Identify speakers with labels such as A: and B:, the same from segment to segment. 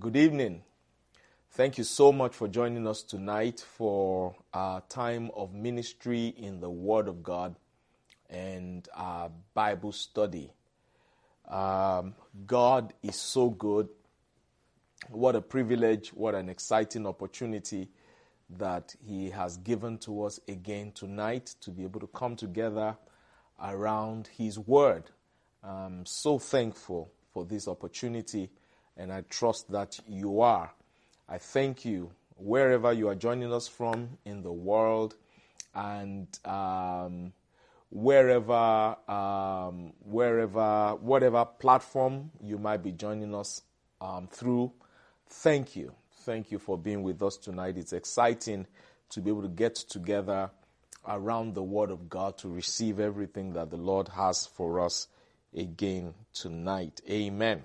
A: Good evening. Thank you so much for joining us tonight for our time of ministry in the Word of God and our Bible study. Um, God is so good. What a privilege, what an exciting opportunity that He has given to us again tonight to be able to come together around His Word. I'm so thankful for this opportunity, and I trust that you are. I thank you wherever you are joining us from in the world and um, wherever, um, wherever, whatever platform you might be joining us um, through. Thank you. Thank you for being with us tonight. It's exciting to be able to get together around the Word of God to receive everything that the Lord has for us again tonight. Amen.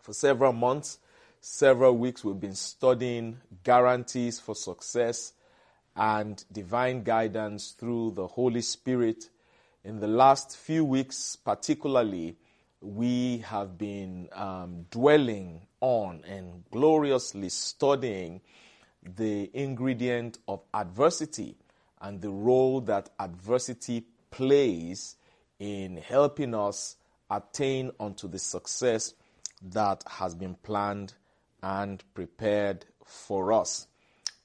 A: For several months, several weeks, we've been studying guarantees for success and divine guidance through the Holy Spirit. In the last few weeks, particularly, we have been um, dwelling on and gloriously studying the ingredient of adversity and the role that adversity plays in helping us attain unto the success that has been planned and prepared for us.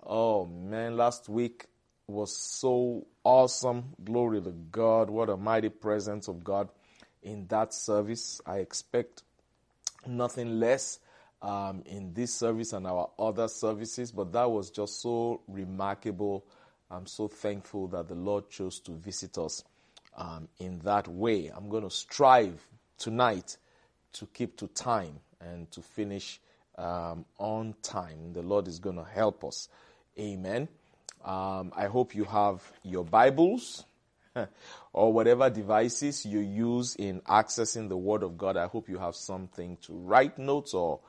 A: Oh man, last week was so awesome. Glory to God. What a mighty presence of God in that service. I expect nothing less um, in this service and our other services, but that was just so remarkable. I'm so thankful that the Lord chose to visit us um, in that way. I'm going to strive tonight to keep to time and to finish um, on time. The Lord is going to help us. Amen. Um, I hope you have your Bibles or whatever devices you use in accessing the Word of God. I hope you have something to write notes or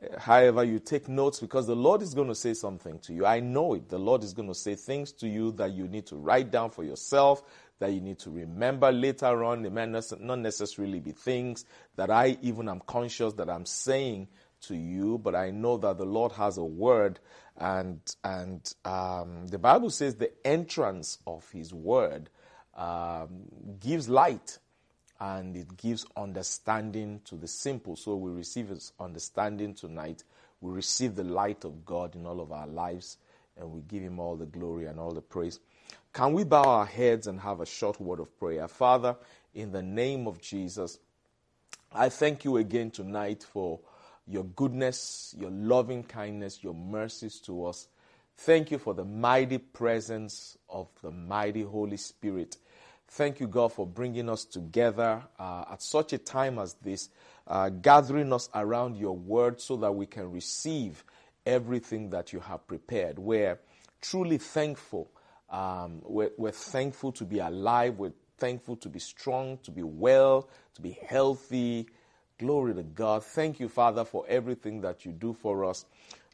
A: uh, however you take notes because the Lord is going to say something to you. I know it. The Lord is going to say things to you that you need to write down for yourself, that you need to remember later on. It may not necessarily be things that I even am conscious that I'm saying to you, but I know that the Lord has a word, and and um, the Bible says the entrance of His word um, gives light, and it gives understanding to the simple. So we receive His understanding tonight. We receive the light of God in all of our lives, and we give Him all the glory and all the praise. Can we bow our heads and have a short word of prayer? Father, in the name of Jesus, I thank you again tonight for your goodness, your loving kindness, your mercies to us. Thank you for the mighty presence of the mighty Holy Spirit. Thank you, God, for bringing us together uh, at such a time as this, uh, gathering us around your word so that we can receive everything that you have prepared. We're truly thankful um, we're, we're thankful to be alive. We're thankful to be strong, to be well, to be healthy. Glory to God. Thank you, Father, for everything that you do for us.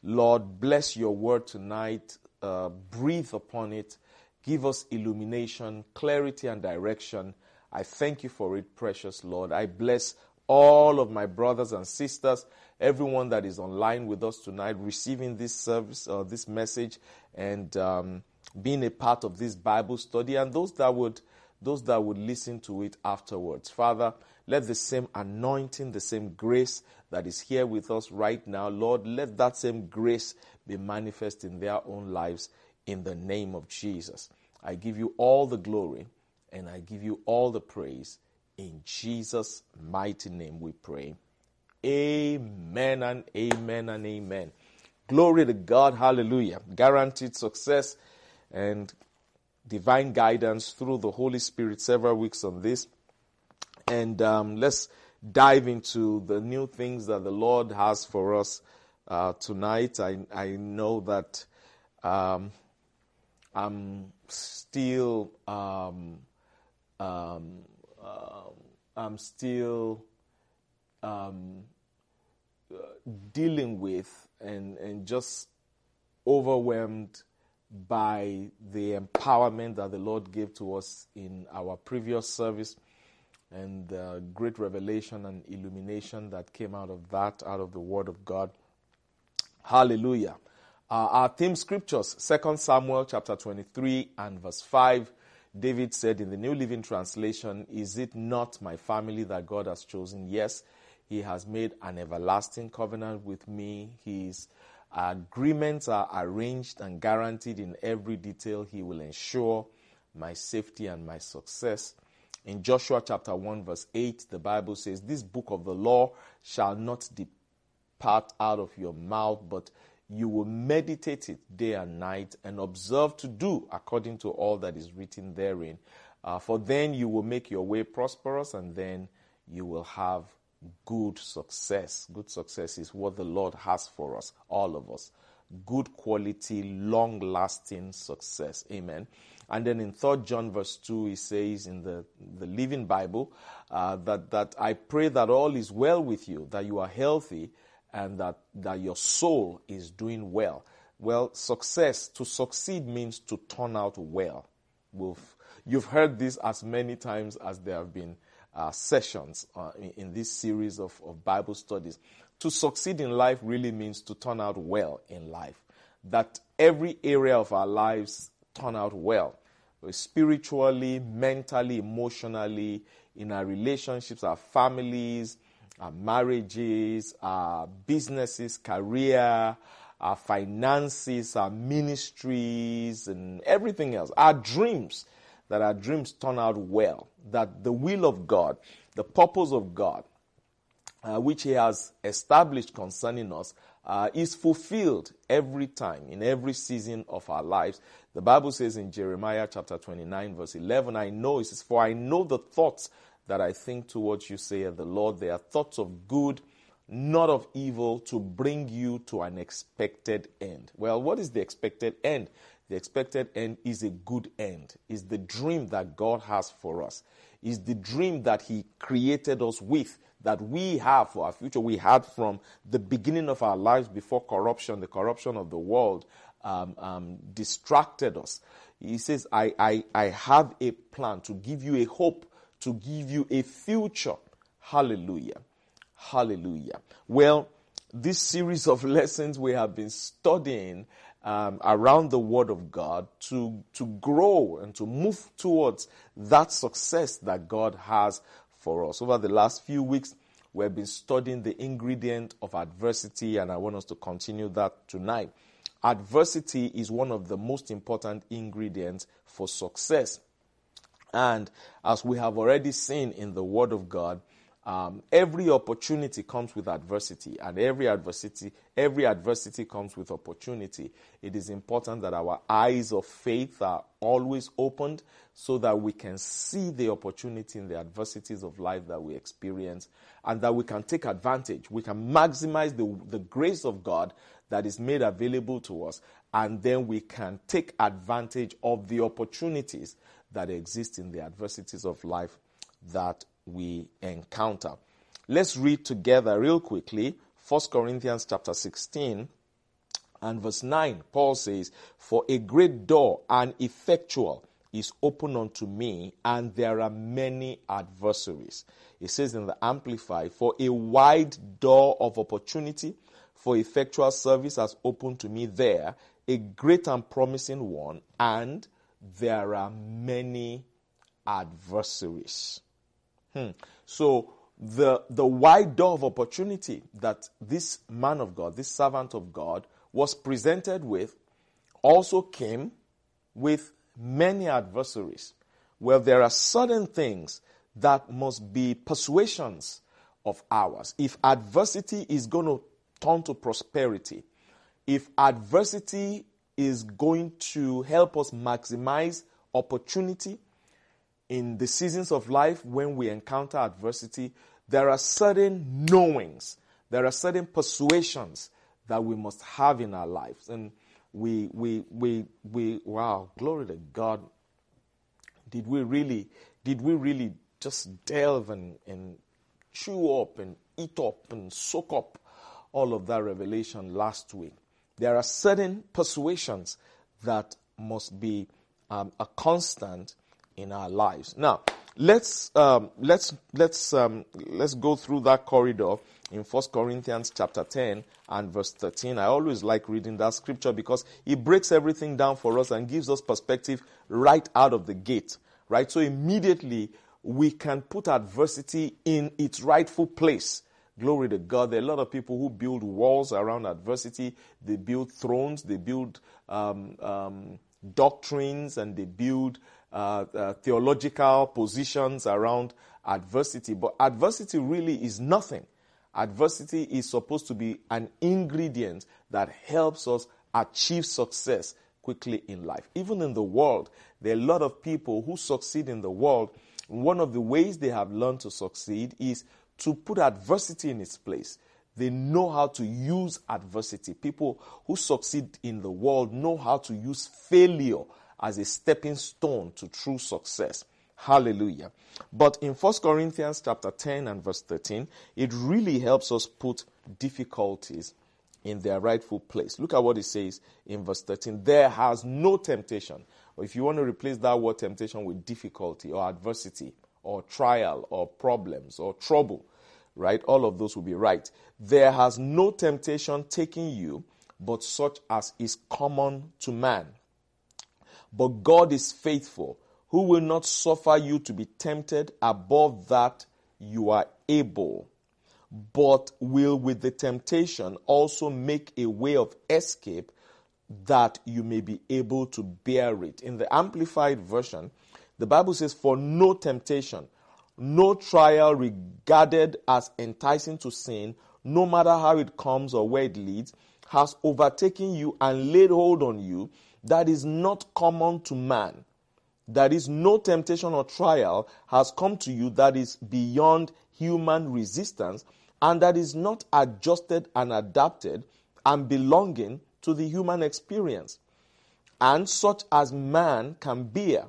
A: Lord, bless your word tonight. Uh, breathe upon it. Give us illumination, clarity, and direction. I thank you for it, precious Lord. I bless all of my brothers and sisters, everyone that is online with us tonight, receiving this service, uh, this message, and um, being a part of this Bible study and those that would those that would listen to it afterwards. Father, let the same anointing, the same grace that is here with us right now, Lord, let that same grace be manifest in their own lives in the name of Jesus. I give you all the glory and I give you all the praise. In Jesus' mighty name we pray. Amen and amen and amen. Glory to God. Hallelujah. Guaranteed success and divine guidance through the Holy Spirit several weeks on this. And um, let's dive into the new things that the Lord has for us uh, tonight. I, I know that um, I'm still um, um, uh, I'm still um, uh, dealing with and and just overwhelmed by the empowerment that the Lord gave to us in our previous service and the great revelation and illumination that came out of that, out of the Word of God. Hallelujah. Uh, our theme scriptures, 2 Samuel chapter 23 and verse 5. David said in the New Living Translation, Is it not my family that God has chosen? Yes, he has made an everlasting covenant with me. His agreements are arranged and guaranteed in every detail. He will ensure my safety and my success. In Joshua chapter 1, verse 8, the Bible says, This book of the law shall not depart out of your mouth, but you will meditate it day and night and observe to do according to all that is written therein. Uh, for then you will make your way prosperous and then you will have good success. Good success is what the Lord has for us, all of us. Good quality, long lasting success. Amen. And then in 3 John verse 2, he says in the, the Living Bible uh, that, that I pray that all is well with you, that you are healthy, and that, that your soul is doing well. Well, success, to succeed means to turn out well. We've, you've heard this as many times as there have been uh, sessions uh, in, in, this series of, of Bible studies. To succeed in life really means to turn out well in life. That every area of our lives turn out well. Spiritually, mentally, emotionally, in our relationships, our families, our marriages, our businesses, career, our finances, our ministries, and everything else. Our dreams, that our dreams turn out well, that the will of God, the purpose of God, uh, which He has established concerning us, uh, is fulfilled every time, in every season of our lives. The Bible says in Jeremiah chapter 29, verse 11, I know, it says, For I know the thoughts that I think towards you, saith the Lord. They are thoughts of good, not of evil, to bring you to an expected end. Well, what is the expected end? The expected end is a good end, is the dream that God has for us, is the dream that He created us with, that we have for our future. We had from the beginning of our lives before corruption, the corruption of the world um, um, distracted us. He says, I, I, I have a plan to give you a hope to give you a future. Hallelujah. Hallelujah. Well, this series of lessons we have been studying um, around the Word of God to, to grow and to move towards that success that God has for us. Over the last few weeks, we've been studying the ingredient of adversity, and I want us to continue that tonight. Adversity is one of the most important ingredients for success. And as we have already seen in the Word of God, um, every opportunity comes with adversity, and every adversity, every adversity comes with opportunity. It is important that our eyes of faith are always opened so that we can see the opportunity in the adversities of life that we experience, and that we can take advantage. We can maximize the, the grace of God that is made available to us, and then we can take advantage of the opportunities that exist in the adversities of life that we encounter. Let's read together real quickly 1 Corinthians chapter 16 and verse 9. Paul says, For a great door and effectual is open unto me, and there are many adversaries. It says in the Amplified, For a wide door of opportunity for effectual service has opened to me there, a great and promising one, and there are many adversaries. Hmm. So the the wide door of opportunity that this man of God, this servant of God, was presented with, also came with many adversaries. Well, there are certain things that must be persuasions of ours. If adversity is going to turn to prosperity, if adversity is going to help us maximize opportunity in the seasons of life when we encounter adversity. There are certain knowings, there are certain persuasions that we must have in our lives. And we, we, we, we, wow, glory to God. Did we really, did we really just delve and, and chew up and eat up and soak up all of that revelation last week? There are certain persuasions that must be um, a constant in our lives. Now, let's um, let's let's um, let's go through that corridor in First Corinthians chapter 10 and verse 13. I always like reading that scripture because it breaks everything down for us and gives us perspective right out of the gate. Right? So immediately we can put adversity in its rightful place. Glory to God. There are a lot of people who build walls around adversity. They build thrones. They build um, um, doctrines and they build uh, uh, theological positions around adversity. But adversity really is nothing. Adversity is supposed to be an ingredient that helps us achieve success quickly in life. Even in the world, there are a lot of people who succeed in the world. One of the ways they have learned to succeed is to put adversity in its place. They know how to use adversity. People who succeed in the world know how to use failure as a stepping stone to true success. Hallelujah. But in 1 Corinthians chapter 10 and verse 13, it really helps us put difficulties in their rightful place. Look at what it says in verse 13. There has no temptation. If you want to replace that word temptation with difficulty or adversity or trial or problems or trouble, right? All of those will be right. There has no temptation taking you, but such as is common to man. But God is faithful, who will not suffer you to be tempted above that you are able, but will with the temptation also make a way of escape that you may be able to bear it. In the Amplified Version, the Bible says, For no temptation no trial regarded as enticing to sin, no matter how it comes or where it leads, has overtaken you and laid hold on you that is not common to man. That is, no temptation or trial has come to you that is beyond human resistance and that is not adjusted and adapted and belonging to the human experience, and such as man can bear.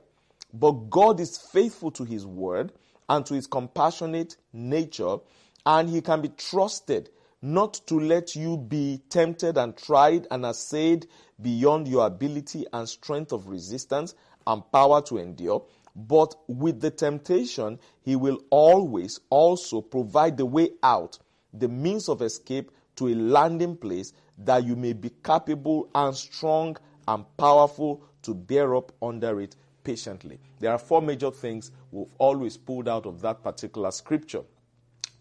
A: But God is faithful to his word and to his compassionate nature, and he can be trusted not to let you be tempted and tried and assayed beyond your ability and strength of resistance and power to endure. But with the temptation, he will always also provide the way out, the means of escape to a landing place that you may be capable and strong and powerful to bear up under it patiently. There are four major things we've always pulled out of that particular scripture.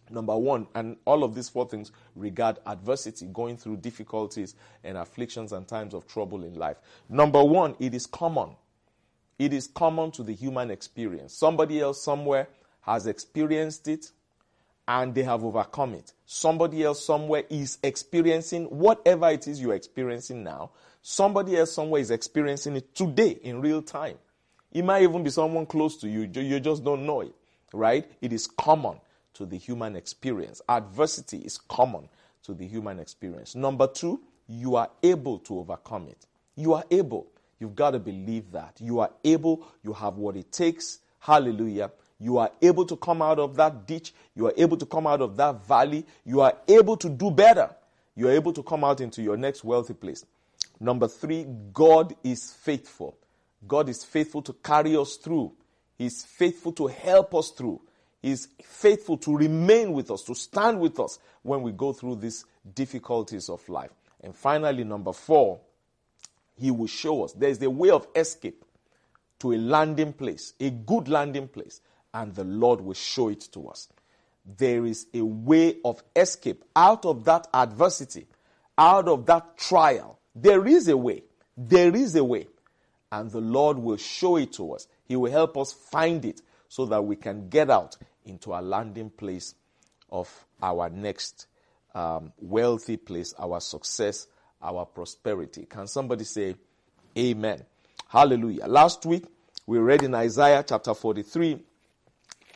A: Number one, and all of these four things regard adversity, going through difficulties and afflictions and times of trouble in life. Number one, it is common. It is common to the human experience. Somebody else somewhere has experienced it and they have overcome it. Somebody else somewhere is experiencing whatever it is you're experiencing now. Somebody else somewhere is experiencing it today in real time. It might even be someone close to you. You just don't know it, right? It is common to the human experience. Adversity is common to the human experience. Number two, you are able to overcome it. You are able. You've got to believe that. You are able. You have what it takes. Hallelujah. You are able to come out of that ditch. You are able to come out of that valley. You are able to do better. You are able to come out into your next wealthy place. Number three, God is faithful. God is faithful to carry us through. He's faithful to help us through. He's faithful to remain with us, to stand with us when we go through these difficulties of life. And finally, number four, He will show us there's a way of escape to a landing place, a good landing place, and the Lord will show it to us. There is a way of escape out of that adversity, out of that trial. There is a way. There is a way and the Lord will show it to us. He will help us find it so that we can get out into a landing place of our next um, wealthy place, our success, our prosperity. Can somebody say amen? Hallelujah. Last week we read in Isaiah chapter 43,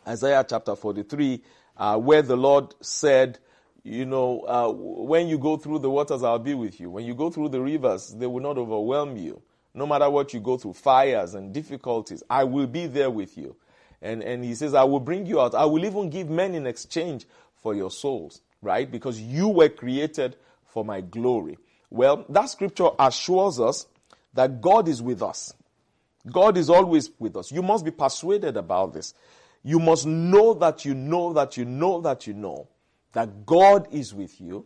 A: Isaiah chapter 43, uh, where the Lord said, you know, uh, when you go through the waters, I'll be with you. When you go through the rivers, they will not overwhelm you. No matter what you go through, fires and difficulties, I will be there with you. And, and he says, I will bring you out. I will even give men in exchange for your souls, right? Because you were created for my glory. Well, that scripture assures us that God is with us. God is always with us. You must be persuaded about this. You must know that you know that you know that you know that God is with you,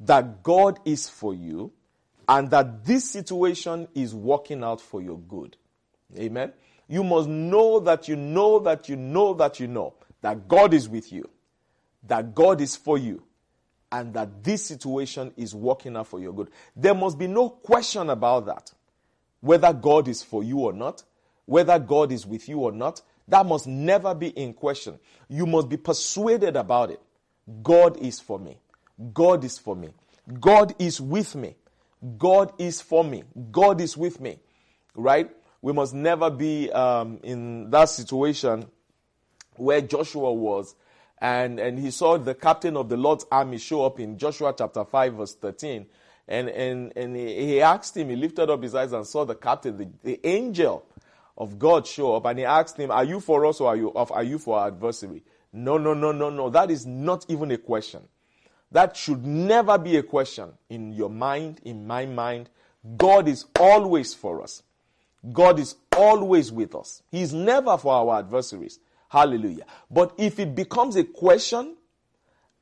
A: that God is for you, and that this situation is working out for your good. Amen. You must know that you know that you know that you know that God is with you, that God is for you, and that this situation is working out for your good. There must be no question about that. Whether God is for you or not, whether God is with you or not, that must never be in question. You must be persuaded about it. God is for me. God is for me. God is with me. God is for me. God is with me. Right? We must never be um, in that situation where Joshua was and, and he saw the captain of the Lord's army show up in Joshua chapter 5 verse 13 and, and, and he, asked him, he lifted up his eyes and saw the captain, the, the angel of God show up and he asked him, are you for us or are you, of are you for our adversary? No, no, no, no, no. That is not even a question. That should never be a question in your mind, in my mind. God is always for us. God is always with us. He is never for our adversaries. Hallelujah. But if it becomes a question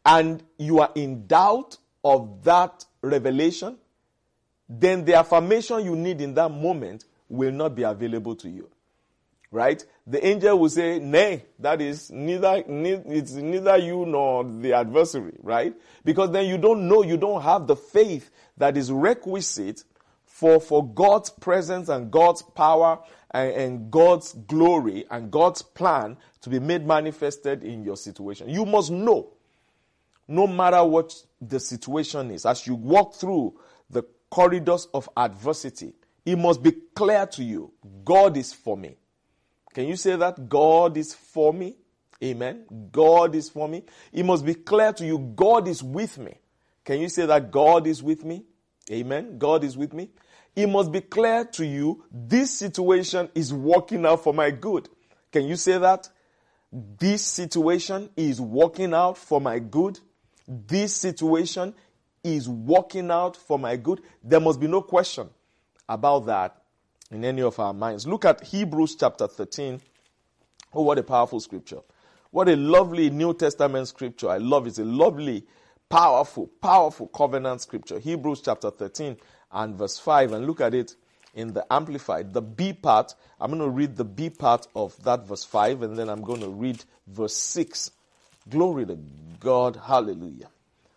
A: and you are in doubt of that revelation, then the affirmation you need in that moment will not be available to you right? The angel will say, Nay, that is neither, it's neither you nor the adversary, right? Because then you don't know, you don't have the faith that is requisite for, for God's presence and God's power and, and God's glory and God's plan to be made manifested in your situation. You must know, no matter what the situation is, as you walk through the corridors of adversity, it must be clear to you God is for me. Can you say that? God is for me. Amen. God is for me. It must be clear to you God is with me. Can you say that God is with me? Amen. God is with me. It must be clear to you this situation is working out for my good. Can you say that? This situation is working out for my good. This situation is working out for my good. There must be no question about that in any of our minds. Look at Hebrews chapter 13. Oh, what a powerful scripture. What a lovely New Testament scripture. I love it. It's a lovely, powerful, powerful covenant scripture. Hebrews chapter 13 and verse 5. And look at it in the Amplified. The B part, I'm going to read the B part of that verse 5 and then I'm going to read verse 6. Glory to God. Hallelujah.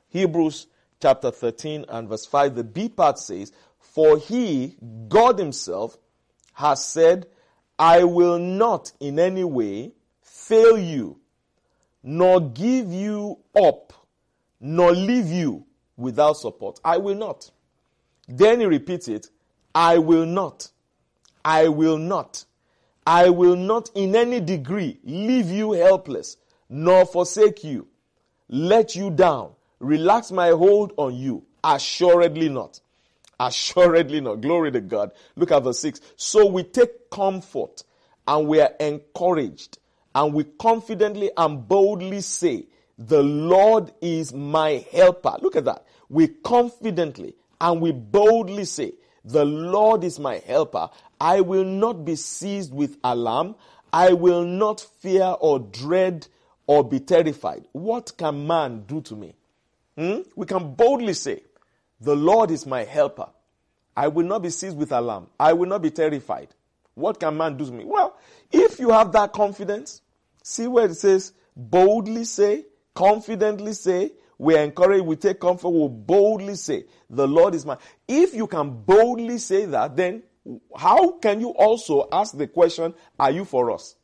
A: Hebrews chapter 13 and verse 5. The B part says, For he, God himself, has said, I will not in any way fail you, nor give you up, nor leave you without support. I will not. Then he repeats it, I will not. I will not. I will not in any degree leave you helpless, nor forsake you, let you down, relax my hold on you. Assuredly not. Assuredly not. Glory to God. Look at verse 6. So we take comfort and we are encouraged and we confidently and boldly say, the Lord is my helper. Look at that. We confidently and we boldly say, the Lord is my helper. I will not be seized with alarm. I will not fear or dread or be terrified. What can man do to me? Hmm? We can boldly say, the Lord is my helper. I will not be seized with alarm. I will not be terrified. What can man do to me? Well, if you have that confidence, see where it says, boldly say, confidently say, we encourage, we take comfort, we boldly say, the Lord is mine. If you can boldly say that, then how can you also ask the question, are you for us?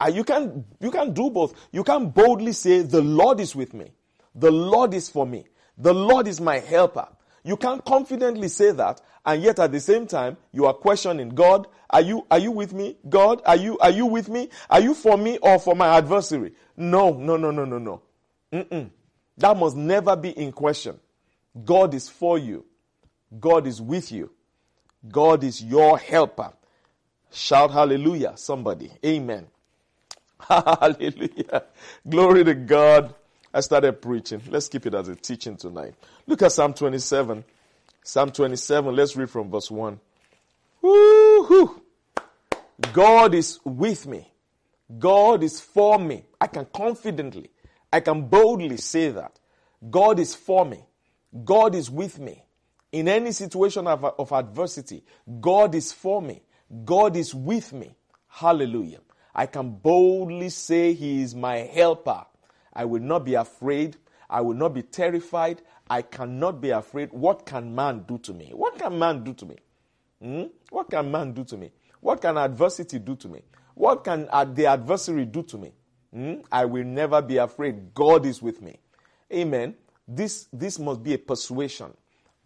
A: Uh, you can you can do both. You can boldly say, the Lord is with me. The Lord is for me. The Lord is my helper. You can't confidently say that, and yet at the same time, you are questioning God, are you, are you with me? God, are you, are you with me? Are you for me or for my adversary? No, no, no, no, no, no. Mm-mm. That must never be in question. God is for you. God is with you. God is your helper. Shout hallelujah, somebody. Amen. Hallelujah. Glory to God. I started preaching. Let's keep it as a teaching tonight. Look at Psalm 27. Psalm 27, let's read from verse 1. Woo-hoo. God is with me. God is for me. I can confidently, I can boldly say that. God is for me. God is with me. In any situation of, of adversity, God is for me. God is with me. Hallelujah. I can boldly say He is my helper. I will not be afraid. I will not be terrified. I cannot be afraid. What can man do to me? What can man do to me? Hmm? What can man do to me? What can adversity do to me? What can the adversary do to me? Hmm? I will never be afraid. God is with me. Amen. This, this must be a persuasion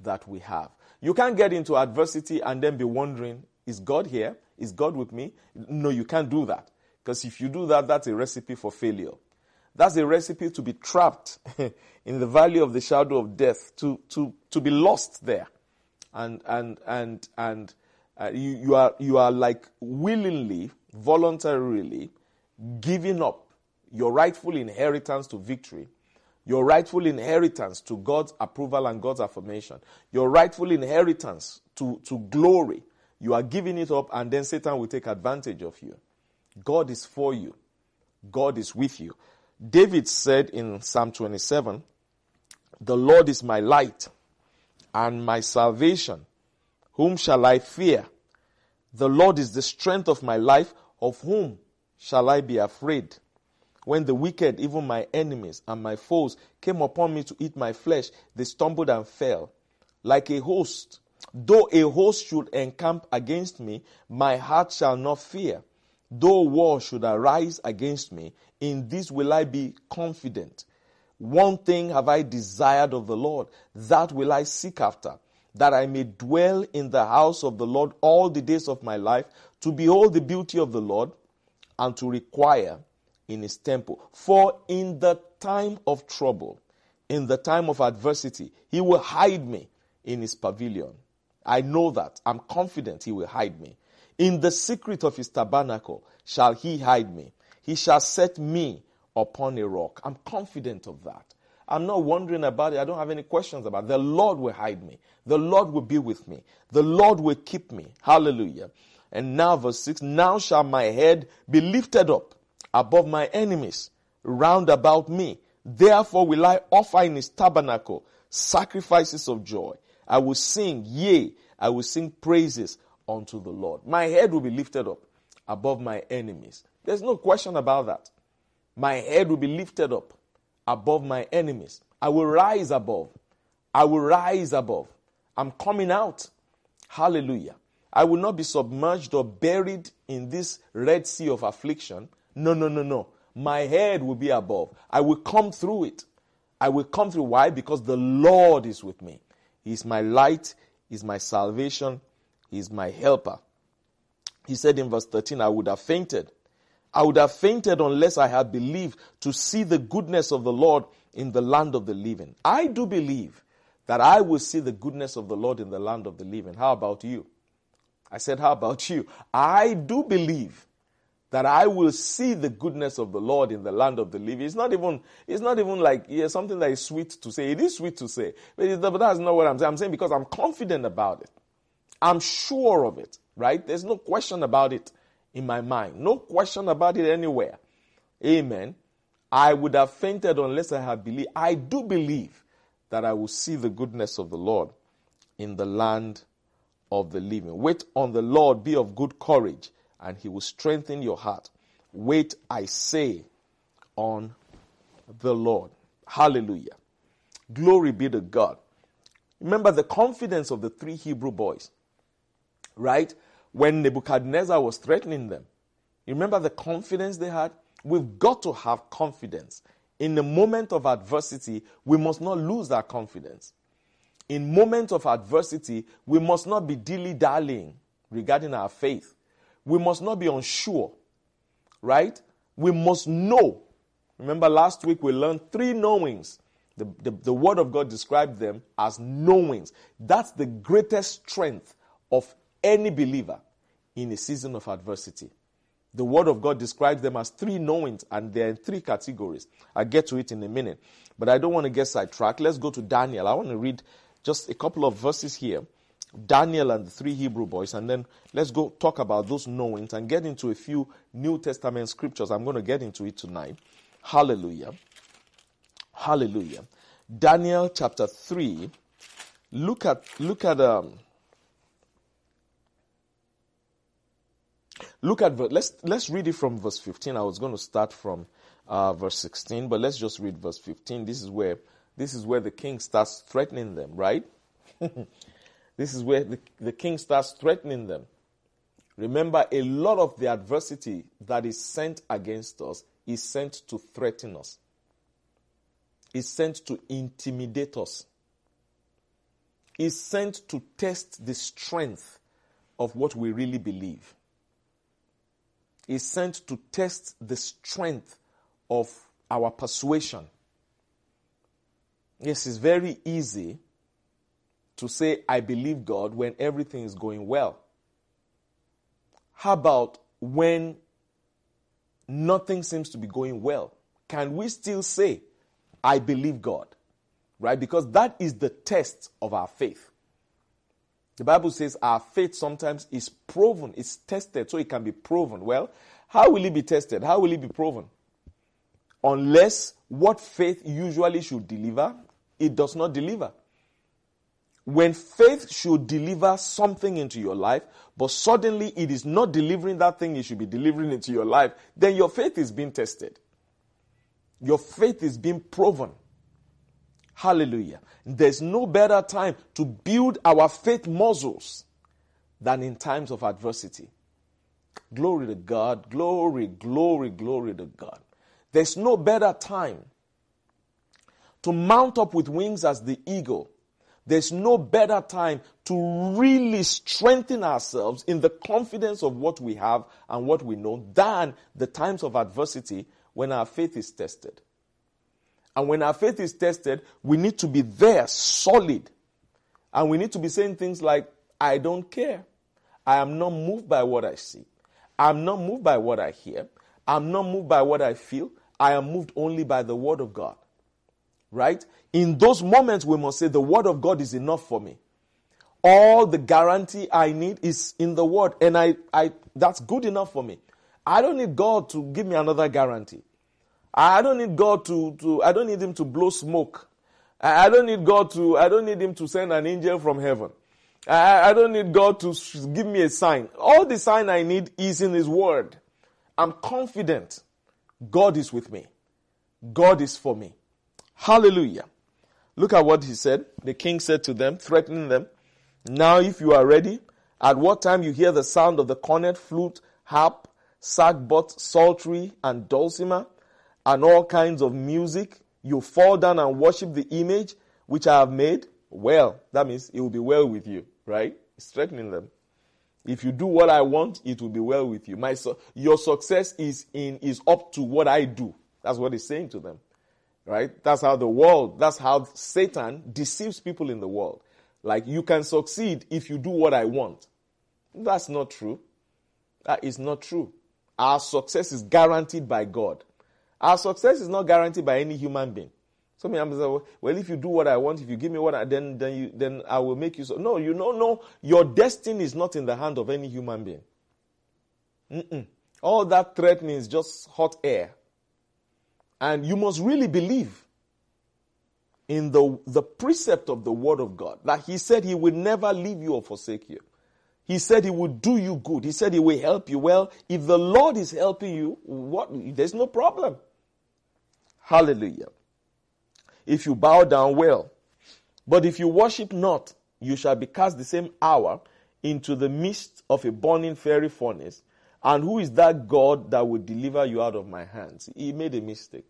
A: that we have. You can't get into adversity and then be wondering, is God here? Is God with me? No, you can't do that. Because if you do that, that's a recipe for failure. That's a recipe to be trapped in the valley of the shadow of death, to, to, to be lost there. And, and, and, and uh, you, you, are, you are like willingly, voluntarily giving up your rightful inheritance to victory your rightful inheritance to God's approval and God's affirmation, your rightful inheritance to, to glory, you are giving it up, and then Satan will take advantage of you. God is for you, God is with you. David said in Psalm 27, The Lord is my light and my salvation. Whom shall I fear? The Lord is the strength of my life. Of whom shall I be afraid? When the wicked, even my enemies and my foes, came upon me to eat my flesh, they stumbled and fell. Like a host, though a host should encamp against me, my heart shall not fear. Though war should arise against me, in this will I be confident. One thing have I desired of the Lord, that will I seek after, that I may dwell in the house of the Lord all the days of my life, to behold the beauty of the Lord, and to require in his temple. For in the time of trouble, in the time of adversity, he will hide me in his pavilion. I know that. I'm confident he will hide me. In the secret of his tabernacle shall he hide me. He shall set me upon a rock. I'm confident of that. I'm not wondering about it. I don't have any questions about it. The Lord will hide me. The Lord will be with me. The Lord will keep me. Hallelujah. And now verse 6, now shall my head be lifted up above my enemies round about me. Therefore will I offer in his tabernacle sacrifices of joy. I will sing, yea, I will sing praises unto the Lord. My head will be lifted up above my enemies. There's no question about that. My head will be lifted up above my enemies. I will rise above. I will rise above. I'm coming out. Hallelujah. I will not be submerged or buried in this red sea of affliction. No, no, no, no. My head will be above. I will come through it. I will come through. Why? Because the Lord is with me. He is my light. He is my salvation. He is my helper. He said in verse 13, I would have fainted. I would have fainted unless I had believed to see the goodness of the Lord in the land of the living. I do believe that I will see the goodness of the Lord in the land of the living. How about you? I said, How about you? I do believe that I will see the goodness of the Lord in the land of the living. It's not even, it's not even like yeah, something that is sweet to say. It is sweet to say, but, but that's not what I'm saying. I'm saying because I'm confident about it. I'm sure of it, right? There's no question about it in my mind. No question about it anywhere. Amen. I would have fainted unless I had believed. I do believe that I will see the goodness of the Lord in the land of the living. Wait on the Lord, be of good courage and he will strengthen your heart. Wait, I say, on the Lord. Hallelujah. Glory be to God. Remember the confidence of the three Hebrew boys, right? When Nebuchadnezzar was threatening them. Remember the confidence they had? We've got to have confidence. In the moment of adversity, we must not lose our confidence. In moments of adversity, we must not be dilly dallying regarding our faith. We must not be unsure, right? We must know. Remember, last week we learned three knowings. The, the, the Word of God described them as knowings. That's the greatest strength of any believer in a season of adversity. The Word of God describes them as three knowings, and they're in three categories. I'll get to it in a minute. But I don't want to get sidetracked. Let's go to Daniel. I want to read just a couple of verses here Daniel and the three Hebrew boys, and then let's go talk about those knowings and get into a few New Testament scriptures. I'm going to get into it tonight. Hallelujah. Hallelujah. Daniel chapter 3. Look at look at um look at let's let's read it from verse 15. I was going to start from uh, verse 16, but let's just read verse 15. This is where this is where the king starts threatening them, right? this is where the, the king starts threatening them. Remember, a lot of the adversity that is sent against us is sent to threaten us, is sent to intimidate us, is sent to test the strength of what we really believe, is sent to test the strength of our persuasion. Yes, it's very easy to say, I believe God when everything is going well. How about when nothing seems to be going well? Can we still say, I believe God? Right? Because that is the test of our faith. The Bible says our faith sometimes is proven, it's tested so it can be proven. Well, how will it be tested? How will it be proven? Unless what faith usually should deliver, it does not deliver. When faith should deliver something into your life, but suddenly it is not delivering that thing it should be delivering into your life, then your faith is being tested. Your faith is being proven. Hallelujah. There's no better time to build our faith muscles than in times of adversity. Glory to God. Glory, glory, glory to God. There's no better time to mount up with wings as the eagle. There's no better time to really strengthen ourselves in the confidence of what we have and what we know than the times of adversity when our faith is tested. And when our faith is tested, we need to be there, solid. And we need to be saying things like, I don't care. I am not moved by what I see. I'm not moved by what I hear. I'm not moved by what I feel. I am moved only by the Word of God. Right? In those moments, we must say, The Word of God is enough for me. All the guarantee I need is in the Word, and I, I, that's good enough for me. I don't need God to give me another guarantee. I don't need God to, to I don't need Him to blow smoke. I don't need God to, I don't need Him to send an angel from heaven. I, I don't need God to give me a sign. All the sign I need is in His Word. I'm confident God is with me. God is for me. Hallelujah. Look at what he said. The king said to them, threatening them, Now if you are ready, at what time you hear the sound of the cornet, flute, harp, sackbut, psaltery, and dulcimer, and all kinds of music, you fall down and worship the image which I have made, well, that means it will be well with you, right? Threatening them. If you do what I want, it will be well with you. My su- your success is in is up to what I do. That's what he's saying to them. Right? That's how the world, that's how Satan deceives people in the world. Like you can succeed if you do what I want. That's not true. That is not true. Our success is guaranteed by God. Our success is not guaranteed by any human being. Some people say, well, if you do what I want, if you give me what I, then, then, you, then I will make you so. No, you know, no, your destiny is not in the hand of any human being. Mm-mm. All that threatening is just hot air. And you must really believe in the, the precept of the word of God that he said he will never leave you or forsake you. He said he will do you good. He said he will help you. Well, if the Lord is helping you, what, there's no problem. Hallelujah if you bow down well. But if you worship not, you shall be cast the same hour into the midst of a burning fiery furnace. And who is that God that will deliver you out of my hands? He made a mistake.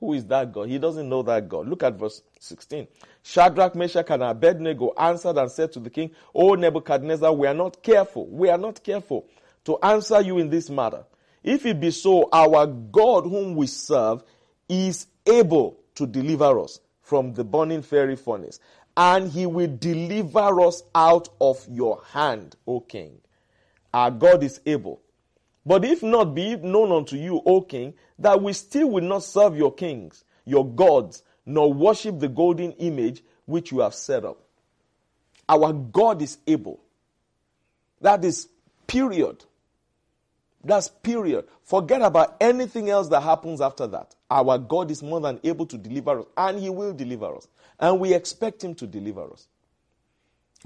A: Who is that God? He doesn't know that God. Look at verse 16. Shadrach, Meshach, and Abednego answered and said to the king, O Nebuchadnezzar, we are not careful. We are not careful to answer you in this matter. If it be so, our God whom we serve is able to deliver us from the burning fiery furnace, and he will deliver us out of your hand, O king. Our God is able. But if not be it known unto you, O king, that we still will not serve your kings, your gods, nor worship the golden image which you have set up. Our God is able. That is period. That's period. Forget about anything else that happens after that. Our God is more than able to deliver us, and He will deliver us. And we expect Him to deliver us.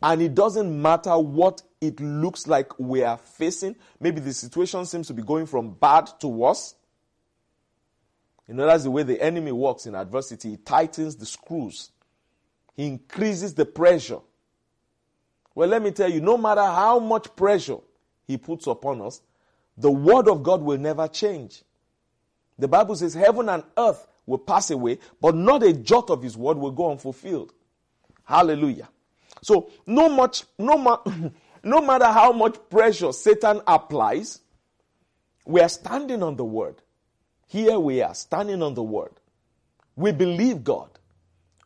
A: And it doesn't matter what it looks like we are facing. Maybe the situation seems to be going from bad to worse. You know, that's the way the enemy works in adversity. He tightens the screws, he increases the pressure. Well, let me tell you, no matter how much pressure he puts upon us, the word of God will never change. The Bible says heaven and earth will pass away, but not a jot of his word will go unfulfilled. Hallelujah. So no much, no, ma- no matter how much pressure Satan applies, we are standing on the word. Here we are standing on the word. We believe God.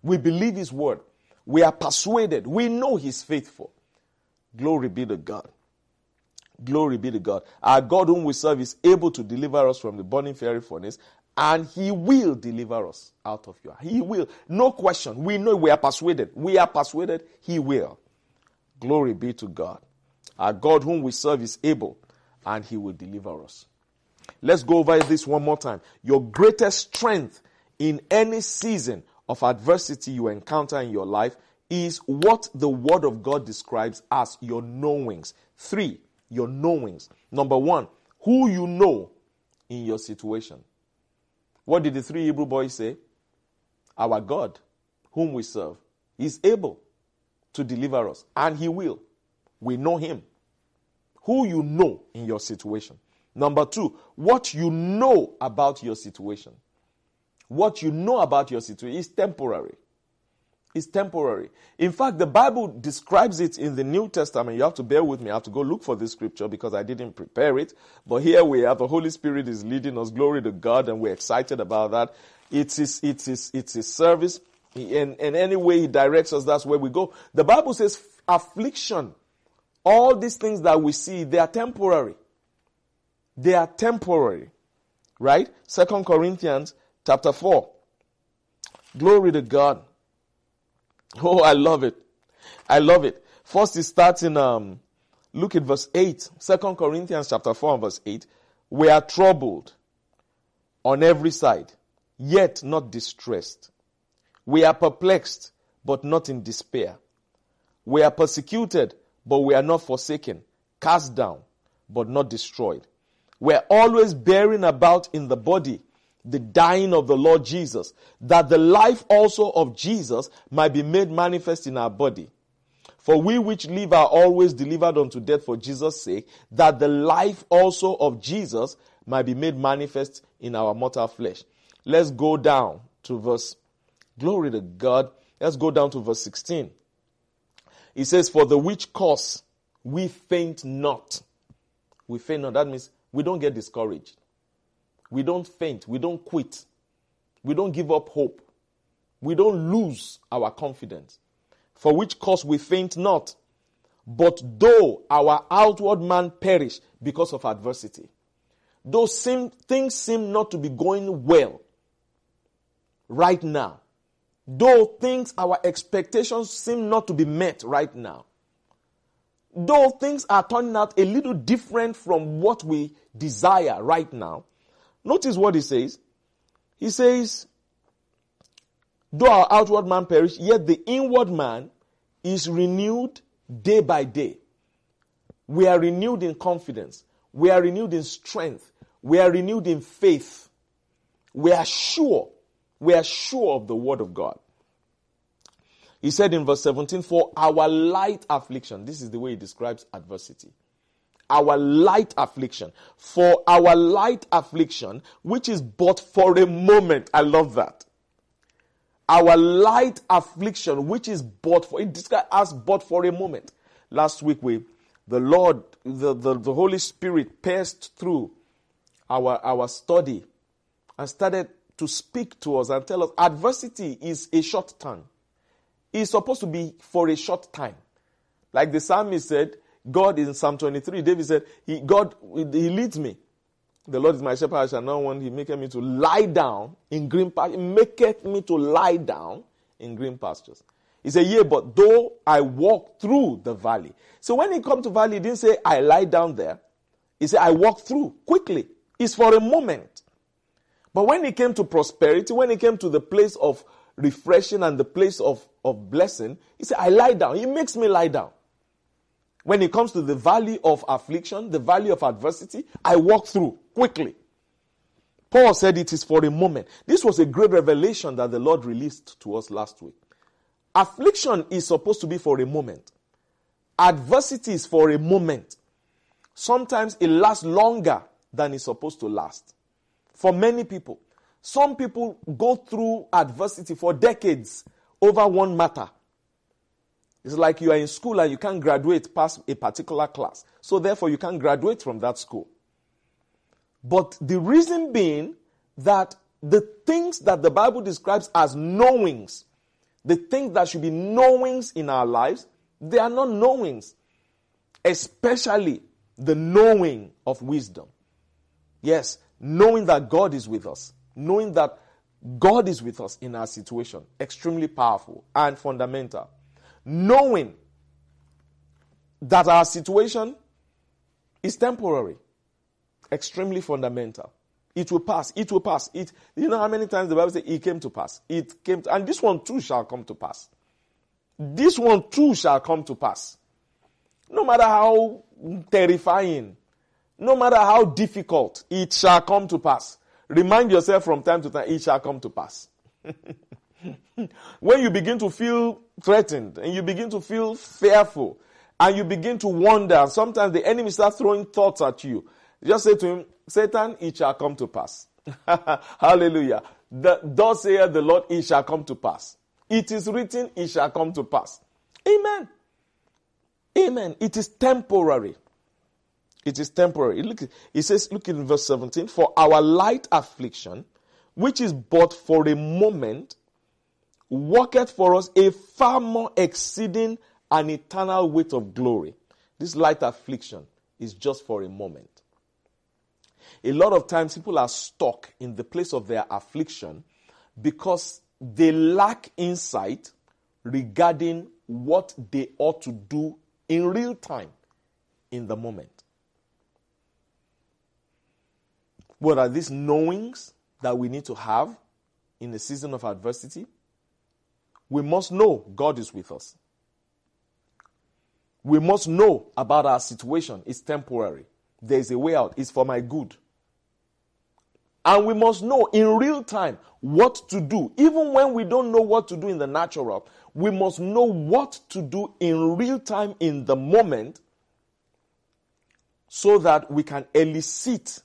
A: We believe his word. We are persuaded. We know he's faithful. Glory be to God. Glory be to God. Our God, whom we serve, is able to deliver us from the burning fiery furnace, and He will deliver us out of you. He will. No question. We know we are persuaded. We are persuaded He will. Glory be to God. Our God, whom we serve, is able, and He will deliver us. Let's go over this one more time. Your greatest strength in any season of adversity you encounter in your life is what the Word of God describes as your knowings. Three, your knowings. Number one, who you know in your situation. What did the three Hebrew boys say? Our God, whom we serve, is able to deliver us, and He will. We know Him. Who you know in your situation. Number two, what you know about your situation. What you know about your situation is temporary is temporary. In fact, the Bible describes it in the New Testament. You have to bear with me. I have to go look for this scripture because I didn't prepare it. But here we are. The Holy Spirit is leading us. Glory to God, and we're excited about that. It's His, it's His, it's His service. And, in any way He directs us, that's where we go. The Bible says affliction. All these things that we see, they are temporary. They are temporary. Right? Second Corinthians chapter 4. Glory to God. Oh, I love it. I love it. First, it starts in, um, look at verse 8. 2 Corinthians chapter 4 and verse 8. We are troubled on every side, yet not distressed. We are perplexed, but not in despair. We are persecuted, but we are not forsaken. Cast down, but not destroyed. We are always bearing about in the body the dying of the Lord Jesus, that the life also of Jesus might be made manifest in our body. For we which live are always delivered unto death for Jesus' sake, that the life also of Jesus might be made manifest in our mortal flesh. Let's go down to verse, glory to God. Let's go down to verse 16. He says, For the which cause we faint not. We faint not. That means we don't get discouraged. We don't faint. We don't quit. We don't give up hope. We don't lose our confidence. For which cause we faint not. But though our outward man perish because of adversity, though seem, things seem not to be going well right now, though things, our expectations seem not to be met right now, though things are turning out a little different from what we desire right now, Notice what he says. He says, though our outward man perish, yet the inward man is renewed day by day. We are renewed in confidence. We are renewed in strength. We are renewed in faith. We are sure. We are sure of the word of God. He said in verse 17, for our light affliction, this is the way he describes adversity our light affliction. For our light affliction, which is but for a moment. I love that. Our light affliction, which is but for, it describes as but for a moment. Last week we, the Lord, the, the, the Holy Spirit passed through our, our study and started to speak to us and tell us adversity is a short time. It's supposed to be for a short time. Like the psalmist said, God in Psalm 23, David said, he, God, He leads me. The Lord is my shepherd, I shall not want. He maketh me to lie down in green pastures. He maketh me to lie down in green pastures. He said, Yeah, but though I walk through the valley. So when he come to valley, he didn't say, I lie down there. He said, I walk through quickly. It's for a moment. But when he came to prosperity, when he came to the place of refreshing and the place of, of blessing, he said, I lie down. He makes me lie down. When it comes to the valley of affliction, the valley of adversity, I walk through quickly. Paul said it is for a moment. This was a great revelation that the Lord released to us last week. Affliction is supposed to be for a moment. Adversity is for a moment. Sometimes it lasts longer than it's supposed to last. For many people, some people go through adversity for decades over one matter. It's like you are in school and you can't graduate past a particular class. So therefore, you can't graduate from that school. But the reason being that the things that the Bible describes as knowings, the things that should be knowings in our lives, they are not knowings. Especially the knowing of wisdom. Yes, knowing that God is with us, knowing that God is with us in our situation, extremely powerful and fundamental. Knowing that our situation is temporary, extremely fundamental. It will pass. It will pass. It. You know how many times the Bible says it came to pass. It came, to, and this one too shall come to pass. This one too shall come to pass. No matter how terrifying, no matter how difficult, it shall come to pass. Remind yourself from time to time, it shall come to pass. when you begin to feel threatened and you begin to feel fearful and you begin to wonder, sometimes the enemy starts throwing thoughts at you. Just say to him, Satan, it shall come to pass. Hallelujah. Thus saith the Lord, it shall come to pass. It is written, it shall come to pass. Amen. Amen. It is temporary. It is temporary. Look, it says, look in verse 17, for our light affliction, which is but for a moment, worketh for us a far more exceeding and eternal weight of glory. This light affliction is just for a moment. A lot of times people are stuck in the place of their affliction because they lack insight regarding what they ought to do in real time, in the moment. What are these knowings that we need to have in the season of adversity? We must know God is with us. We must know about our situation. It's temporary. There is a way out. It's for my good. And we must know in real time what to do. Even when we don't know what to do in the natural, we must know what to do in real time in the moment so that we can elicit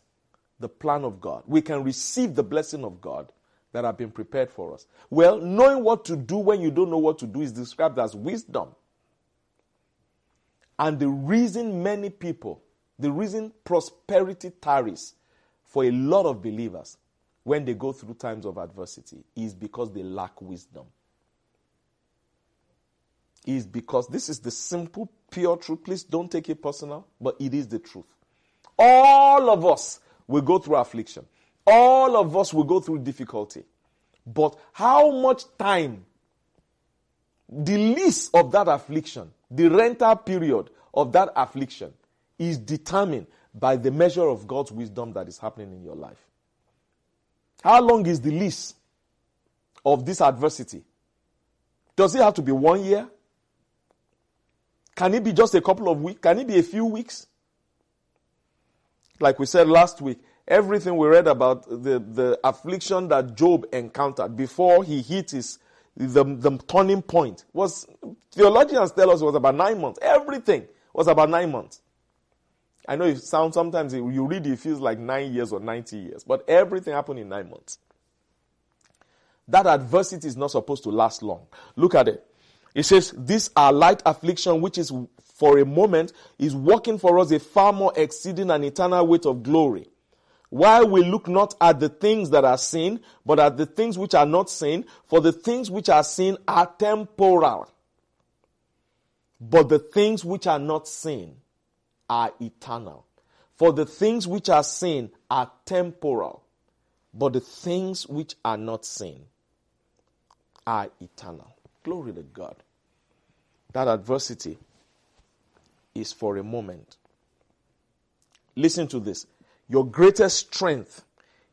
A: the plan of God. We can receive the blessing of God that have been prepared for us. Well, knowing what to do when you don't know what to do is described as wisdom. And the reason many people, the reason prosperity tarries for a lot of believers when they go through times of adversity is because they lack wisdom. Is because this is the simple, pure truth. Please don't take it personal, but it is the truth. All of us will go through affliction. All of us will go through difficulty. But how much time, the lease of that affliction, the rental period of that affliction, is determined by the measure of God's wisdom that is happening in your life. How long is the lease of this adversity? Does it have to be one year? Can it be just a couple of weeks? Can it be a few weeks? Like we said last week, everything we read about the, the affliction that Job encountered before he hit his the, the turning point was theologians tell us it was about nine months. Everything was about nine months. I know it sounds sometimes you read it, feels like nine years or 90 years, but everything happened in nine months. That adversity is not supposed to last long. Look at it. It says, This our light affliction, which is for a moment, is working for us a far more exceeding and eternal weight of glory. While we look not at the things that are seen, but at the things which are not seen, for the things which are seen are temporal. But the things which are not seen are eternal. For the things which are seen are temporal, but the things which are not seen are eternal. Glory to God. that adversity is for a moment. Listen to this. Your greatest strength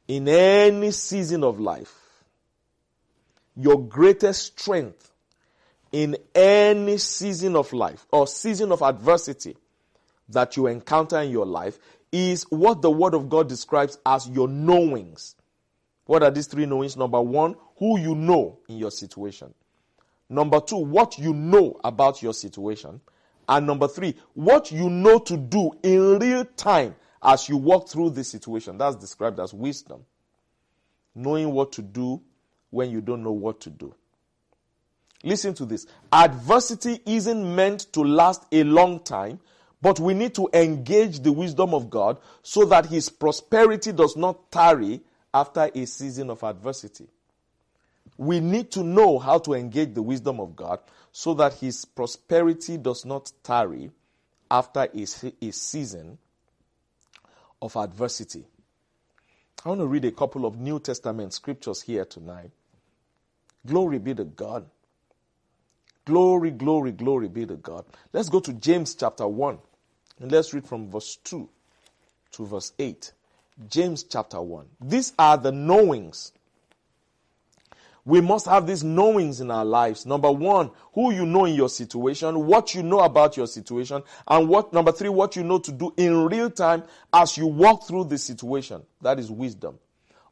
A: in any season of life, your greatest strength in any season of life or season of adversity that you encounter in your life is what the Word of God describes as your knowings. What are these three knowings? Number one, who you know in your situation. Number two, what you know about your situation. And number three, what you know to do in real time as you walk through this situation. That's described as wisdom. Knowing what to do when you don't know what to do. Listen to this. Adversity isn't meant to last a long time, but we need to engage the wisdom of God so that his prosperity does not tarry after a season of adversity. We need to know how to engage the wisdom of God so that his prosperity does not tarry after a, a season of adversity. I want to read a couple of New Testament scriptures here tonight. Glory be to God. Glory, glory, glory be to God. Let's go to James chapter 1 and let's read from verse 2 to verse 8. James chapter 1. These are the knowings. We must have these knowings in our lives. Number one, who you know in your situation, what you know about your situation, and what, number three, what you know to do in real time as you walk through the situation. That is wisdom.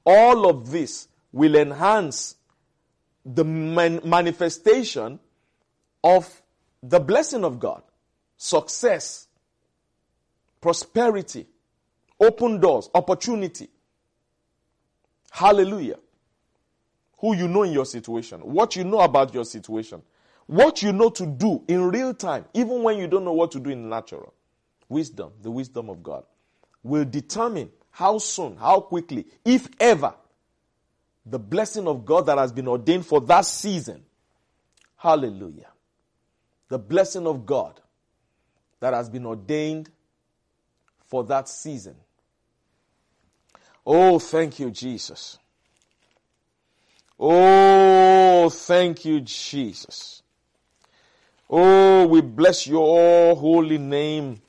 A: All of this will enhance the man- manifestation of the blessing of God, success, prosperity, open doors, opportunity. Hallelujah. Who you know in your situation, what you know about your situation, what you know to do in real time, even when you don't know what to do in natural. Wisdom, the wisdom of God, will determine how soon, how quickly, if ever, the blessing of God that has been ordained for that season. Hallelujah the blessing of God that has been ordained for that season. Oh, thank you, Jesus. Oh, thank you, Jesus. Oh, we bless your holy name.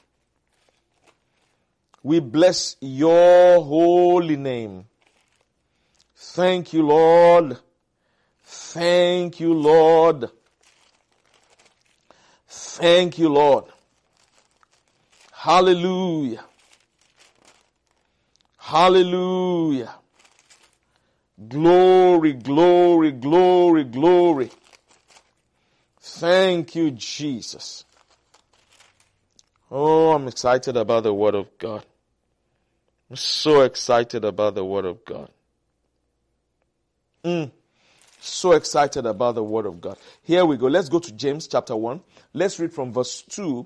A: We bless your holy name. Thank you, Lord. Thank you, Lord. Thank you, Lord. Hallelujah. Hallelujah. Glory, glory, glory, glory. Thank you, Jesus. Oh, I'm excited about the Word of God. I'm so excited about the Word of God. Mm. So excited about the Word of God. Here we go. Let's go to James chapter 1. Let's read from verse 2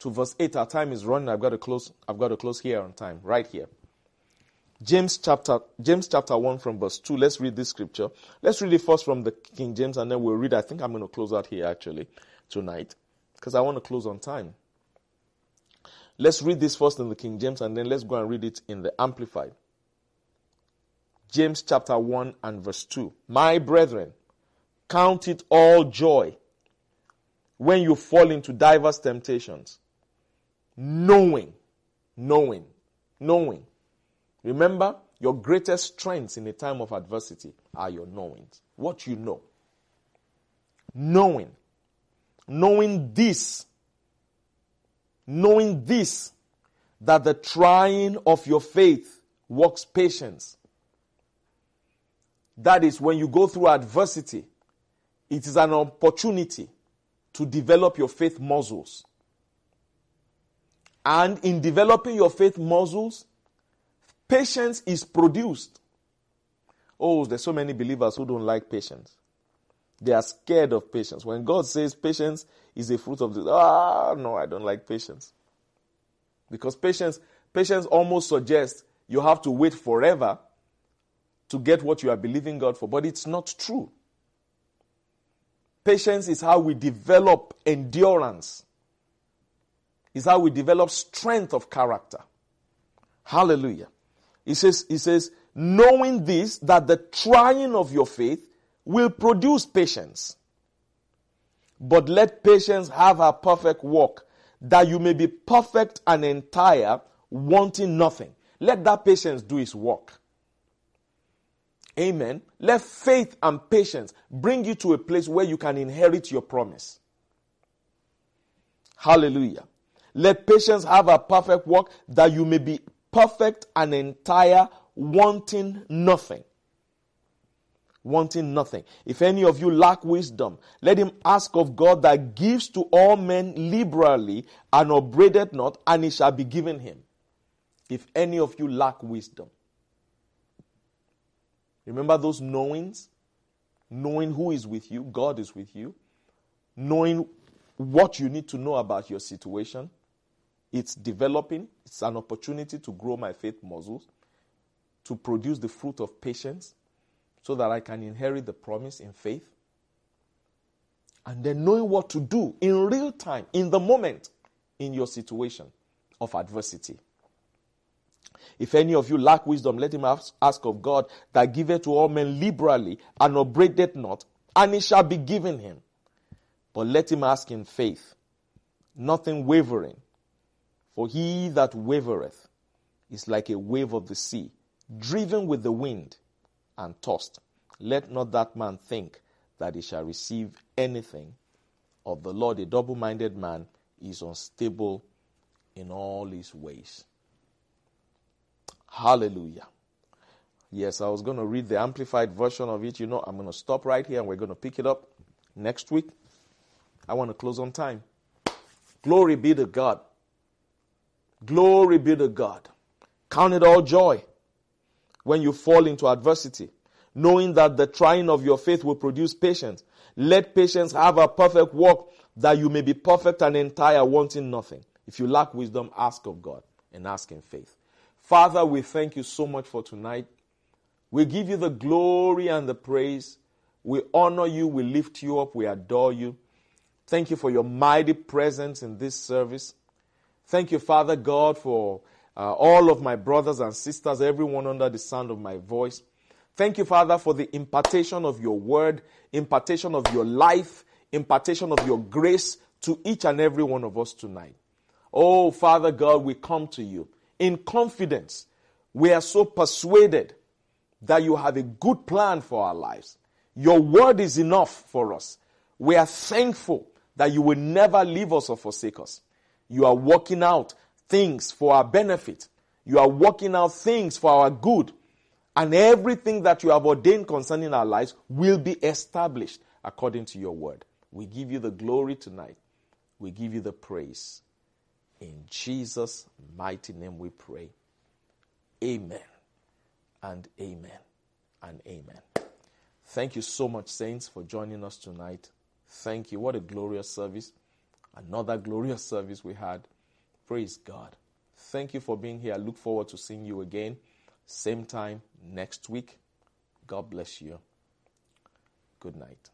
A: to verse 8. Our time is running. I've got to close, I've got to close here on time, right here. James chapter, James chapter 1 from verse 2. Let's read this scripture. Let's read it first from the King James and then we'll read. I think I'm going to close out here actually tonight because I want to close on time. Let's read this first in the King James and then let's go and read it in the Amplified. James chapter 1 and verse 2. My brethren, count it all joy when you fall into diverse temptations, knowing, knowing, knowing. Remember, your greatest strengths in a time of adversity are your knowings. What you know. Knowing. Knowing this. Knowing this, that the trying of your faith works patience that is when you go through adversity, it is an opportunity to develop your faith muscles. And in developing your faith muscles, patience is produced. Oh, there's so many believers who don't like patience. They are scared of patience. When God says patience is a fruit of the ah no, I don't like patience. Because patience patience almost suggests you have to wait forever to get what you are believing God for, but it's not true. Patience is how we develop endurance. Is how we develop strength of character. Hallelujah. He says, he says, knowing this, that the trying of your faith will produce patience. But let patience have her perfect work, that you may be perfect and entire, wanting nothing. Let that patience do its work. Amen. Let faith and patience bring you to a place where you can inherit your promise. Hallelujah. Let patience have a perfect work that you may be perfect and entire, wanting nothing. Wanting nothing. If any of you lack wisdom, let him ask of God that gives to all men liberally and upbraideth not, and it shall be given him. If any of you lack wisdom. Remember those knowings? Knowing who is with you, God is with you. Knowing what you need to know about your situation. It's developing, it's an opportunity to grow my faith muscles, to produce the fruit of patience, so that I can inherit the promise in faith. And then knowing what to do in real time, in the moment, in your situation of adversity. If any of you lack wisdom, let him ask, ask of God that giveth to all men liberally and upbraideth not, and it shall be given him. But let him ask in faith, nothing wavering. For he that wavereth is like a wave of the sea, driven with the wind and tossed. Let not that man think that he shall receive anything of the Lord. A double minded man is unstable in all his ways. Hallelujah. Yes, I was going to read the amplified version of it. You know, I'm going to stop right here and we're going to pick it up next week. I want to close on time. Glory be to God. Glory be to God. Count it all joy when you fall into adversity, knowing that the trying of your faith will produce patience. Let patience have a perfect work that you may be perfect and entire, wanting nothing. If you lack wisdom, ask of God and ask in faith. Father, we thank you so much for tonight. We give you the glory and the praise. We honor you, we lift you up, we adore you. Thank you for your mighty presence in this service. Thank you, Father God, for uh, all of my brothers and sisters, everyone under the sound of my voice. Thank you, Father, for the impartation of your word, impartation of your life, impartation of your grace to each and every one of us tonight. Oh, Father God, we come to you in confidence. We are so persuaded that you have a good plan for our lives. Your word is enough for us. We are thankful that you will never leave us or forsake us. You are working out things for our benefit. You are working out things for our good. And everything that you have ordained concerning our lives will be established according to your word. We give you the glory tonight. We give you the praise. In Jesus' mighty name we pray. Amen and amen and amen. Thank you so much, saints, for joining us tonight. Thank you. What a glorious service. Another glorious service we had. Praise God. Thank you for being here. I look forward to seeing you again, same time next week. God bless you. Good night.